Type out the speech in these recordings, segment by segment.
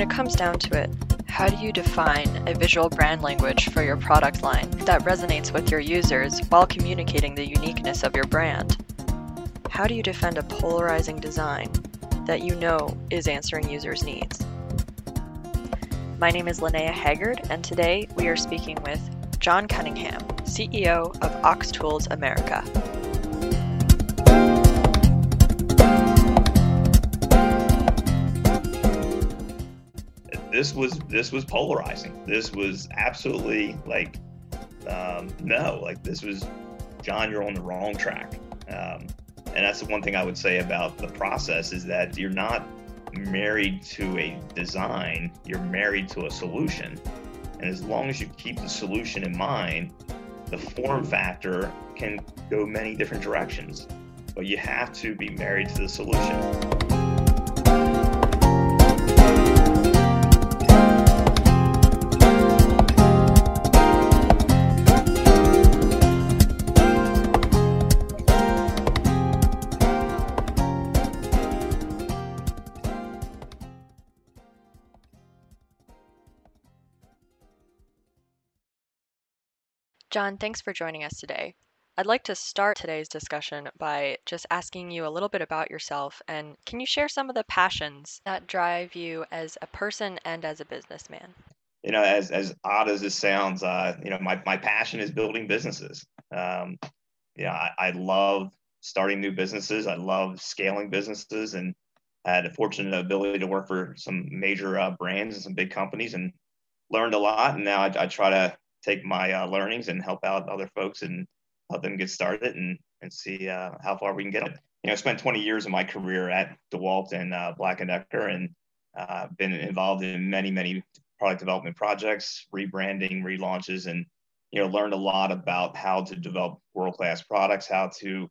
When it comes down to it, how do you define a visual brand language for your product line that resonates with your users while communicating the uniqueness of your brand? How do you defend a polarizing design that you know is answering users' needs? My name is Linnea Haggard, and today we are speaking with John Cunningham, CEO of Ox Tools America. This was this was polarizing. This was absolutely like um, no, like this was John, you're on the wrong track. Um, and that's the one thing I would say about the process is that you're not married to a design, you're married to a solution. And as long as you keep the solution in mind, the form factor can go many different directions. But you have to be married to the solution. John, thanks for joining us today. I'd like to start today's discussion by just asking you a little bit about yourself and can you share some of the passions that drive you as a person and as a businessman? You know, as, as odd as this sounds, uh, you know, my, my passion is building businesses. Um, you know, I, I love starting new businesses. I love scaling businesses and I had a fortunate ability to work for some major uh, brands and some big companies and learned a lot. And now I, I try to take my uh, learnings and help out other folks and help them get started and, and see uh, how far we can get. You know, I spent 20 years of my career at DeWalt and uh, Black & Decker and uh, been involved in many, many product development projects, rebranding, relaunches, and, you know, learned a lot about how to develop world-class products, how to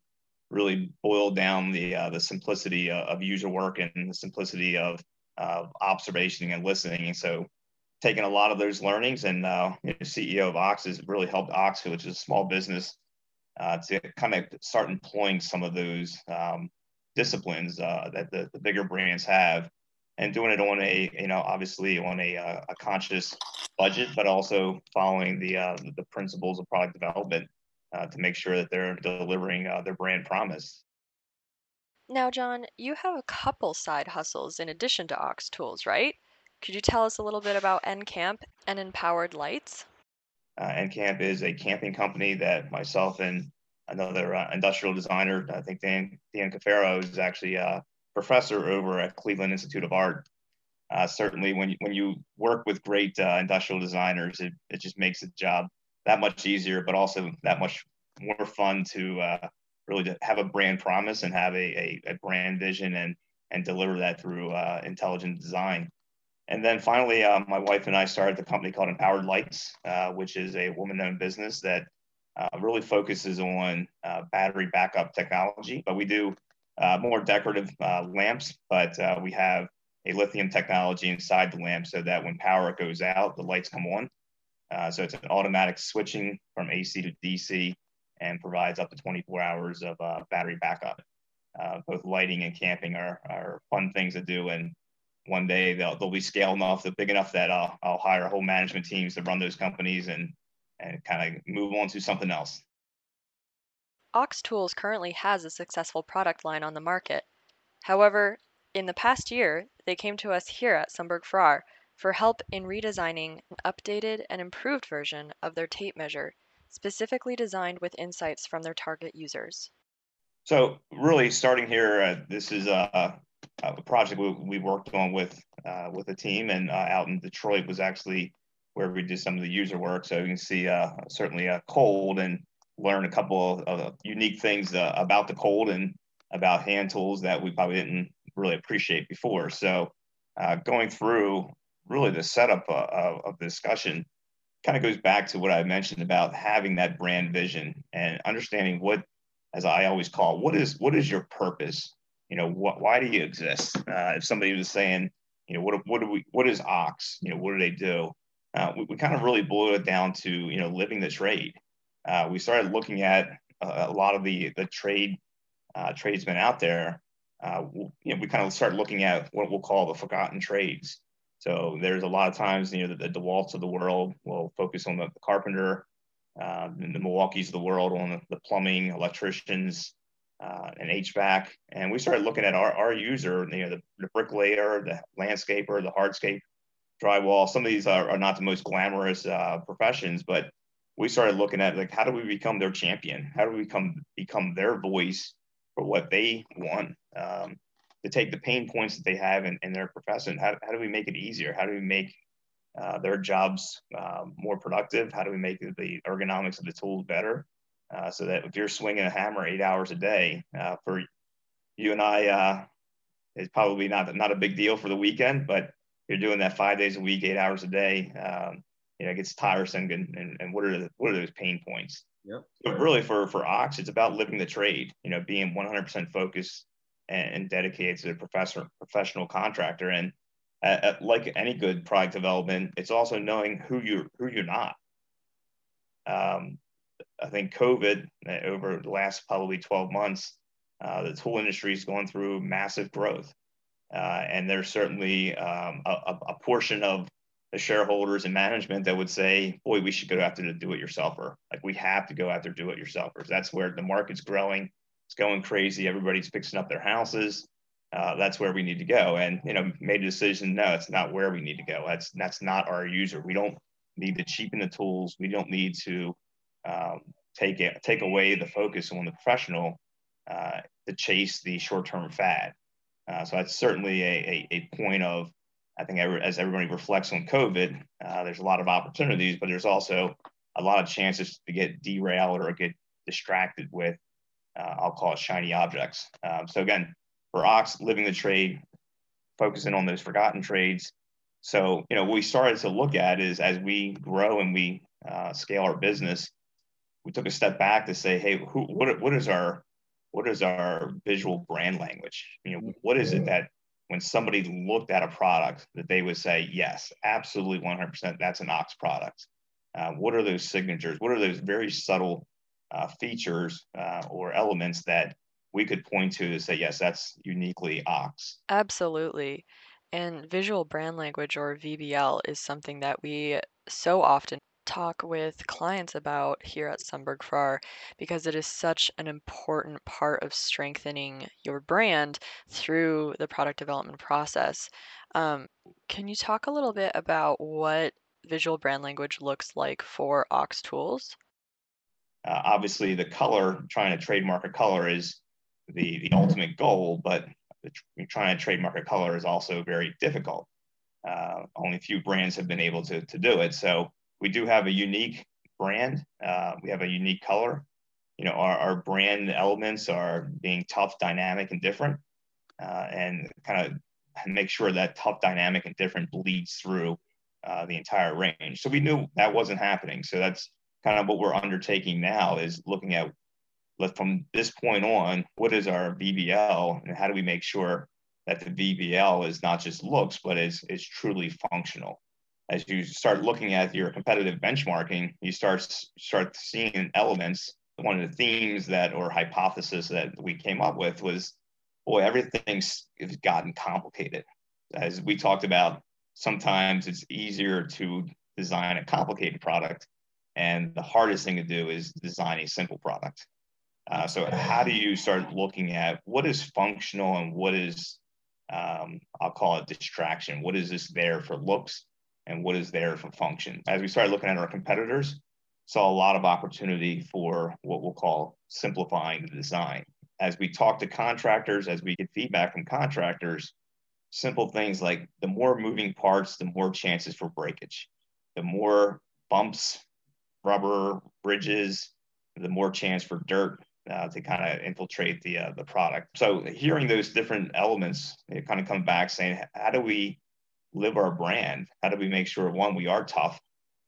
really boil down the, uh, the simplicity of user work and the simplicity of, of observation and listening. And so taken a lot of those learnings and uh, you know, CEO of Ox has really helped Ox, which is a small business, uh, to kind of start employing some of those um, disciplines uh, that the, the, bigger brands have and doing it on a, you know, obviously on a, uh, a conscious budget, but also following the, uh, the principles of product development uh, to make sure that they're delivering their brand promise. Now, John, you have a couple side hustles in addition to Ox Tools, right? Could you tell us a little bit about NCamp and Empowered Lights? Uh, NCamp is a camping company that myself and another uh, industrial designer, I think Dan, Dan Cafaro, is actually a professor over at Cleveland Institute of Art. Uh, certainly, when you, when you work with great uh, industrial designers, it, it just makes the job that much easier, but also that much more fun to uh, really to have a brand promise and have a, a, a brand vision and, and deliver that through uh, intelligent design. And then finally, uh, my wife and I started the company called Empowered Lights, uh, which is a woman owned business that uh, really focuses on uh, battery backup technology. But we do uh, more decorative uh, lamps, but we have a lithium technology inside the lamp so that when power goes out, the lights come on. so it's an automatic switching from AC to DC and provides up to 24 hours of battery backup. both lighting and camping are, are fun things to do. And one day they'll, they'll be scale enough, they're big enough that I'll, I'll hire whole management teams to run those companies and, and kind of move on to something else. Ox Tools currently has a successful product line on the market. However, in the past year, they came to us here at Sundberg Ferar for help in redesigning an updated and improved version of their tape measure, specifically designed with insights from their target users. So, really, starting here, uh, this is a, uh, a project we, we worked on with uh, with a team and uh, out in Detroit was actually where we did some of the user work. So you can see uh, certainly a cold and learn a couple of, unique things uh, about the cold and about hand tools that we probably didn't really appreciate before. So going through really the setup of, of discussion kind of goes back to what I mentioned about having that brand vision and understanding what, as I always call, what is what is your purpose you know, what, why do you exist? Uh, if somebody was saying, you know, what, what do we, what is Ox? You know, what do they do? Uh, we, we kind of really boiled it down to, you know, living the trade. Uh, we started looking at a, a lot of the, the trade uh, tradesmen out there. Uh, you know, we kind of start looking at what we'll call the forgotten trades. So there's a lot of times, you know, the, the DeWalts of the world will focus on the, the carpenter, uh, the Milwaukee's of the world on the, the plumbing, electricians, uh, and HVAC. And we started looking at our, our user, you know, the, the bricklayer, the landscaper, the hardscape, drywall. Some of these are, are not the most glamorous uh, professions, but we started looking at like how do we become their champion? How do we become become their voice for what they want? Um, to take the pain points that they have in, in their profession. How, how do we make it easier? How do we make uh, their jobs uh, more productive? How do we make the ergonomics of the tools better? Uh, so that if you're swinging a hammer eight hours a day uh, for you and I, uh, it's probably not not a big deal for the weekend, but you're doing that five days a week, eight hours a day. Um, you know, it gets tiresome. And, and, and what are the, what are those pain points? Yep. So really, for for Ox, it's about living the trade. You know, being 100% focused and, and dedicated to the professor professional contractor. And uh, like any good product development, it's also knowing who you who you're not. Um, I think COVID uh, over the last probably 12 months, uh, the tool industry is going through massive growth. Uh, and there's certainly um, a, a, portion of the shareholders and management that would say, boy, we should go after the do-it-yourselfer. Like we have to go after do-it-yourselfers. That's where the market's growing. It's going crazy. Everybody's fixing up their houses. Uh, that's where we need to go. And you know, made a decision. No, it's not where we need to go. That's that's not our user. We don't need to cheapen the tools. We don't need to um, take it, take away the focus on the professional uh, to chase the short-term fad. Uh, so that's certainly a, a, a, point of, I think, every, as everybody reflects on COVID, uh, there's a lot of opportunities, but there's also a lot of chances to get derailed or get distracted with, uh, I'll call it shiny objects. Um, so again, for Ox, living the trade, focusing on those forgotten trades. So, you know, what we started to look at is as we grow and we uh, scale our business, we took a step back to say, hey, who, what, what is our what is our visual brand language? You know, what is it that when somebody looked at a product that they would say, yes, absolutely 100%, that's an Ox product. Uh, what are those signatures? What are those very subtle uh, features uh, or elements that we could point to to say, yes, that's uniquely Ox? Absolutely. And visual brand language or VBL is something that we so often talk with clients about here at Sundberg Ferar because it is such an important part of strengthening your brand through the product development process. Um, can you talk a little bit about what visual brand language looks like for Ox Tools? Uh, obviously, the color, trying to trademark a color is the, the ultimate goal, but trying to trademark a color is also very difficult. Uh, only a few brands have been able to, to do it. So we do have a unique brand. Uh, we have a unique color. You know, our, our brand elements are being tough, dynamic, and different, uh, and kind of make sure that tough, dynamic, and different bleeds through uh, the entire range. So we knew that wasn't happening. So that's kind of what we're undertaking now is looking at from this point on, what is our VBL and how do we make sure that the VBL is not just looks, but is, is truly functional as you start looking at your competitive benchmarking, you start start seeing elements. One of the themes that or hypothesis that we came up with was, boy, everything's gotten complicated. As we talked about, sometimes it's easier to design a complicated product, and the hardest thing to do is design a simple product. Uh, so, how do you start looking at what is functional and what is, um, I'll call it distraction? What is this there for looks? And what is there for function. As we started looking at our competitors, saw a lot of opportunity for what we'll call simplifying the design. As we talk to contractors, as we get feedback from contractors, simple things like the more moving parts, the more chances for breakage. The more bumps, rubber, bridges, the more chance for dirt uh, to kind of infiltrate the uh, the product. So hearing those different elements, it kind of come back saying, how do we live our brand? How do we make sure one, we are tough,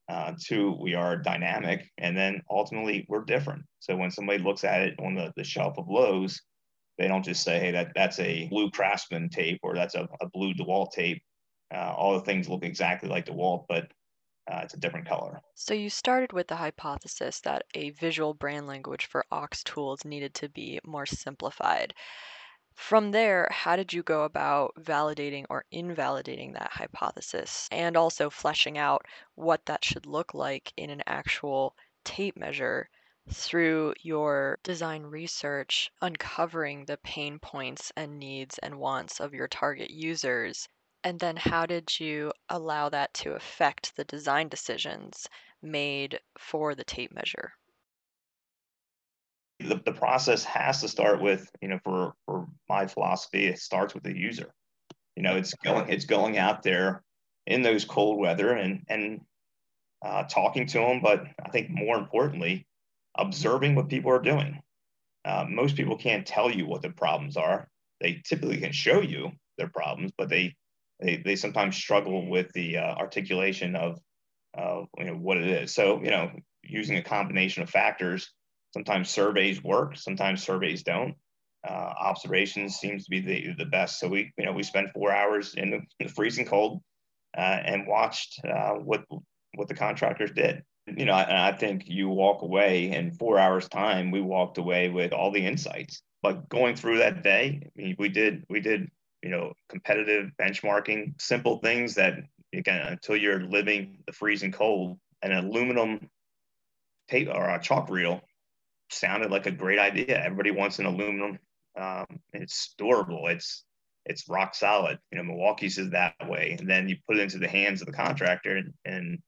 uh, two, we are dynamic, and then ultimately we're different. So when somebody looks at it on the, the shelf of Lowe's, they don't just say, hey, that, that's a blue Craftsman tape or that's a, a blue DeWalt tape. Uh, all the things look exactly like DeWalt, but uh, it's a different color. So you started with the hypothesis that a visual brand language for Ox tools needed to be more simplified. From there, how did you go about validating or invalidating that hypothesis and also fleshing out what that should look like in an actual tape measure through your design research, uncovering the pain points and needs and wants of your target users? And then how did you allow that to affect the design decisions made for the tape measure? The, the process has to start with, you know, for, for my philosophy, it starts with the user. You know, it's going it's going out there in those cold weather and and uh, talking to them, but I think more importantly, observing what people are doing. Uh, most people can't tell you what the problems are. They typically can show you their problems, but they they, they sometimes struggle with the uh, articulation of you know what it is. So you know, using a combination of factors, sometimes surveys work, sometimes surveys don't. Uh, observations seems to be the the best. So we you know we spent four hours in the, in the freezing cold uh, and watched uh, what what the contractors did. You know, I think you walk away in four hours time. We walked away with all the insights. But going through that day, I mean, we did we did you know, competitive benchmarking, simple things that again, until you're living the freezing cold, an aluminum tape or a chalk reel sounded like a great idea. Everybody wants an aluminum. Um, it's durable. It's it's rock solid. You know, Milwaukee's is that way. And then you put it into the hands of the contractor and,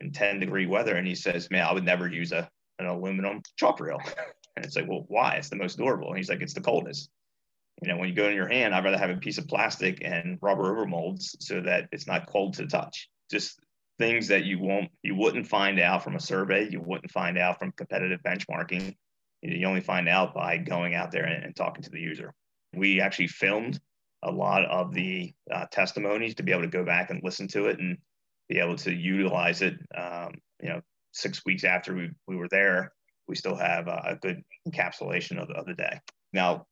in 10 degree weather, and he says, "Man, I would never use a an aluminum chalk reel." And it's like, well, why? It's the most durable. And he's like, it's the coldest you know, when you go in your hand, I'd rather have a piece of plastic and rubber over molds so that it's not cold to touch. Just things that you won't, you wouldn't find out from a survey. You wouldn't find out from competitive benchmarking. You only find out by going out there and, and talking to the user. We actually filmed a lot of the uh, testimonies to be able to go back and listen to it and be able to utilize it. Um, you know, six weeks after we, we were there, we still have a, a good encapsulation of, of the day. Now,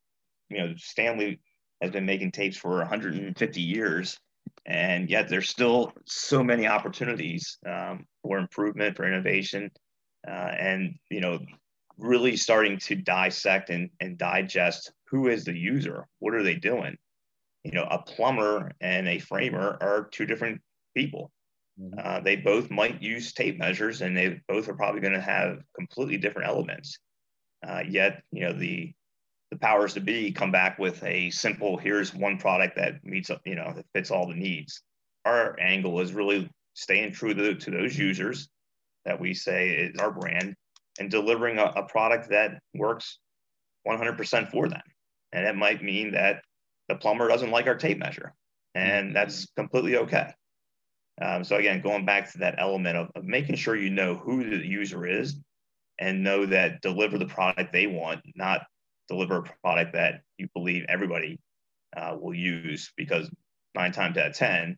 you know, Stanley has been making tapes for 150 years, and yet there's still so many opportunities um, for improvement, for innovation, uh, and you know, really starting to dissect and, and digest who is the user, what are they doing. You know, a plumber and a framer are two different people. Mm-hmm. Uh, they both might use tape measures, and they both are probably going to have completely different elements. Uh, yet, you know, the the powers to be come back with a simple here's one product that meets up you know that fits all the needs. Our angle is really staying true to, to those users that we say is our brand and delivering a, a product that works 100% for them. And it might mean that the plumber doesn't like our tape measure and mm-hmm. that's completely okay. Um, so again going back to that element of, of making sure you know who the user is and know that deliver the product they want not deliver a product that you believe everybody uh, will use because nine times out of 10,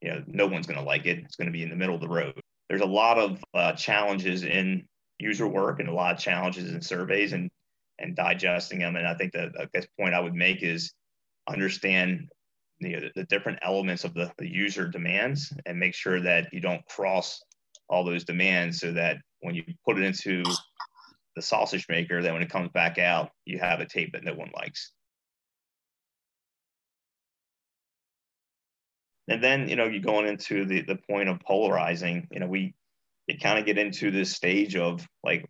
you know, no one's going to like it. It's going to be in the middle of the road. There's a lot of uh, challenges in user work and a lot of challenges in surveys and, and digesting them. And I think the, best point I would make is understand you know, the, the different elements of the, the user demands and make sure that you don't cross all those demands so that when you put it into the sausage maker that when it comes back out, you have a tape that no one likes. And then, you know, you're going into the, the point of polarizing, you know, we you kind of get into this stage of like,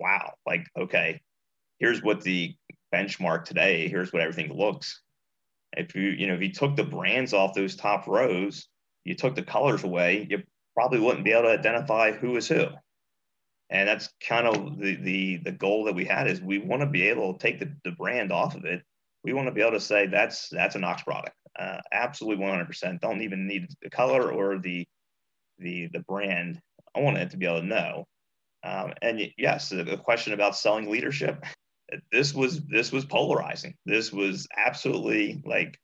wow, like, okay, here's what the benchmark today, here's what everything looks. If you, you know, if you took the brands off those top rows, you took the colors away, you probably wouldn't be able to identify who is who and that's kind of the the the goal that we had is we want to be able to take the, the brand off of it. We want to be able to say that's that's a knox product. Uh, absolutely 100% don't even need the color or the the the brand. I want it to be able to know. Um, and yes the question about selling leadership this was this was polarizing. This was absolutely like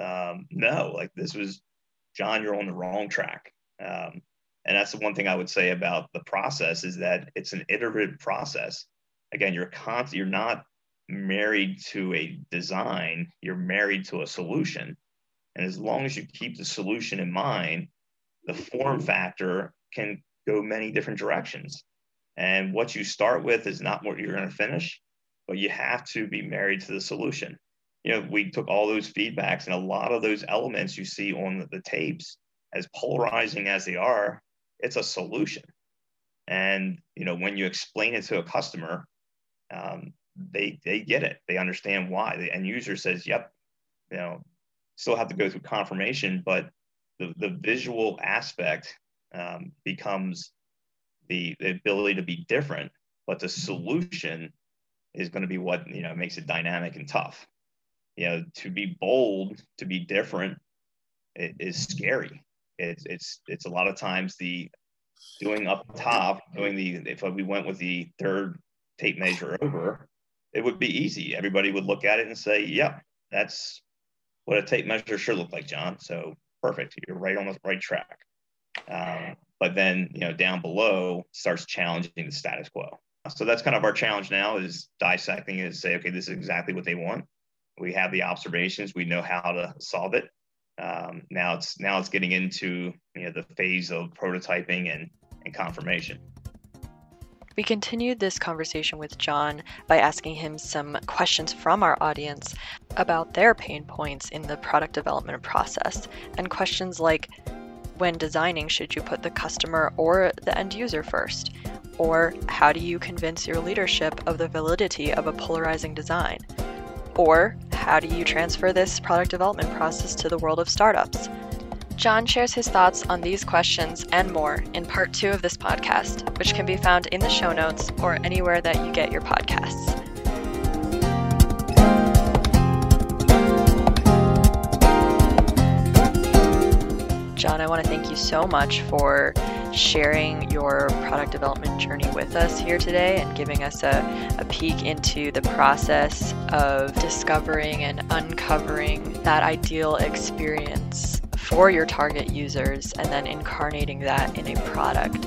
um, no like this was john you're on the wrong track. Um, and that's the one thing I would say about the process is that it's an iterative process. Again, you're you're not married to a design, you're married to a solution. And as long as you keep the solution in mind, the form factor can go many different directions. And what you start with is not what you're going to finish, but you have to be married to the solution. you know, we took all those feedbacks and a lot of those elements you see on the, the tapes, as polarizing as they are, it's a solution. And you know, when you explain it to a customer, um, they they get it. They understand why. The end user says, "Yep," you know, still have to go through confirmation, but the the visual aspect um, becomes the the ability to be different, but the solution is going to be what you know makes it dynamic and tough. You know, to be bold, to be different, is scary. It's it's it's a lot of times the doing up top, doing the if we went with the third tape measure over, it would be easy. Everybody would look at it and say, "Yep, that's what a tape measure should look like, John." So perfect, you're right on the right track. Um, but then you know down below starts challenging the status quo. So that's kind of our challenge now is dissecting and say, okay, this is exactly what they want. We have the observations, we know how to solve it. Um, now it's now it's getting into you know the phase of prototyping and, and confirmation. We continued this conversation with John by asking him some questions from our audience about their pain points in the product development process, and questions like when designing, should you put the customer or the end user first? Or how do you convince your leadership of the validity of a polarizing design? Or how do you transfer this product development process to the world of startups? John shares his thoughts on these questions and more in part two of this podcast, which can be found in the show notes or anywhere that you get your podcasts. John, I want to thank you so much for sharing your product development journey with us here today and giving us a, a peek into the process of discovering and uncovering that ideal experience for your target users and then incarnating that in a product.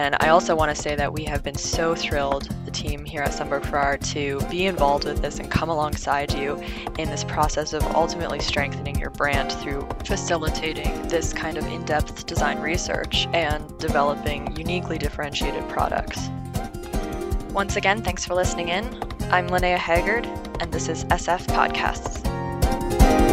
And I also want to say that we have been so thrilled, the team here at Sundberg Ferar, to be involved with this and come alongside you in this process of ultimately strengthening your brand through facilitating this kind of in depth design research and developing uniquely differentiated products. Once again, thanks for listening in. I'm Linnea Haggard, and this is SF Podcasts.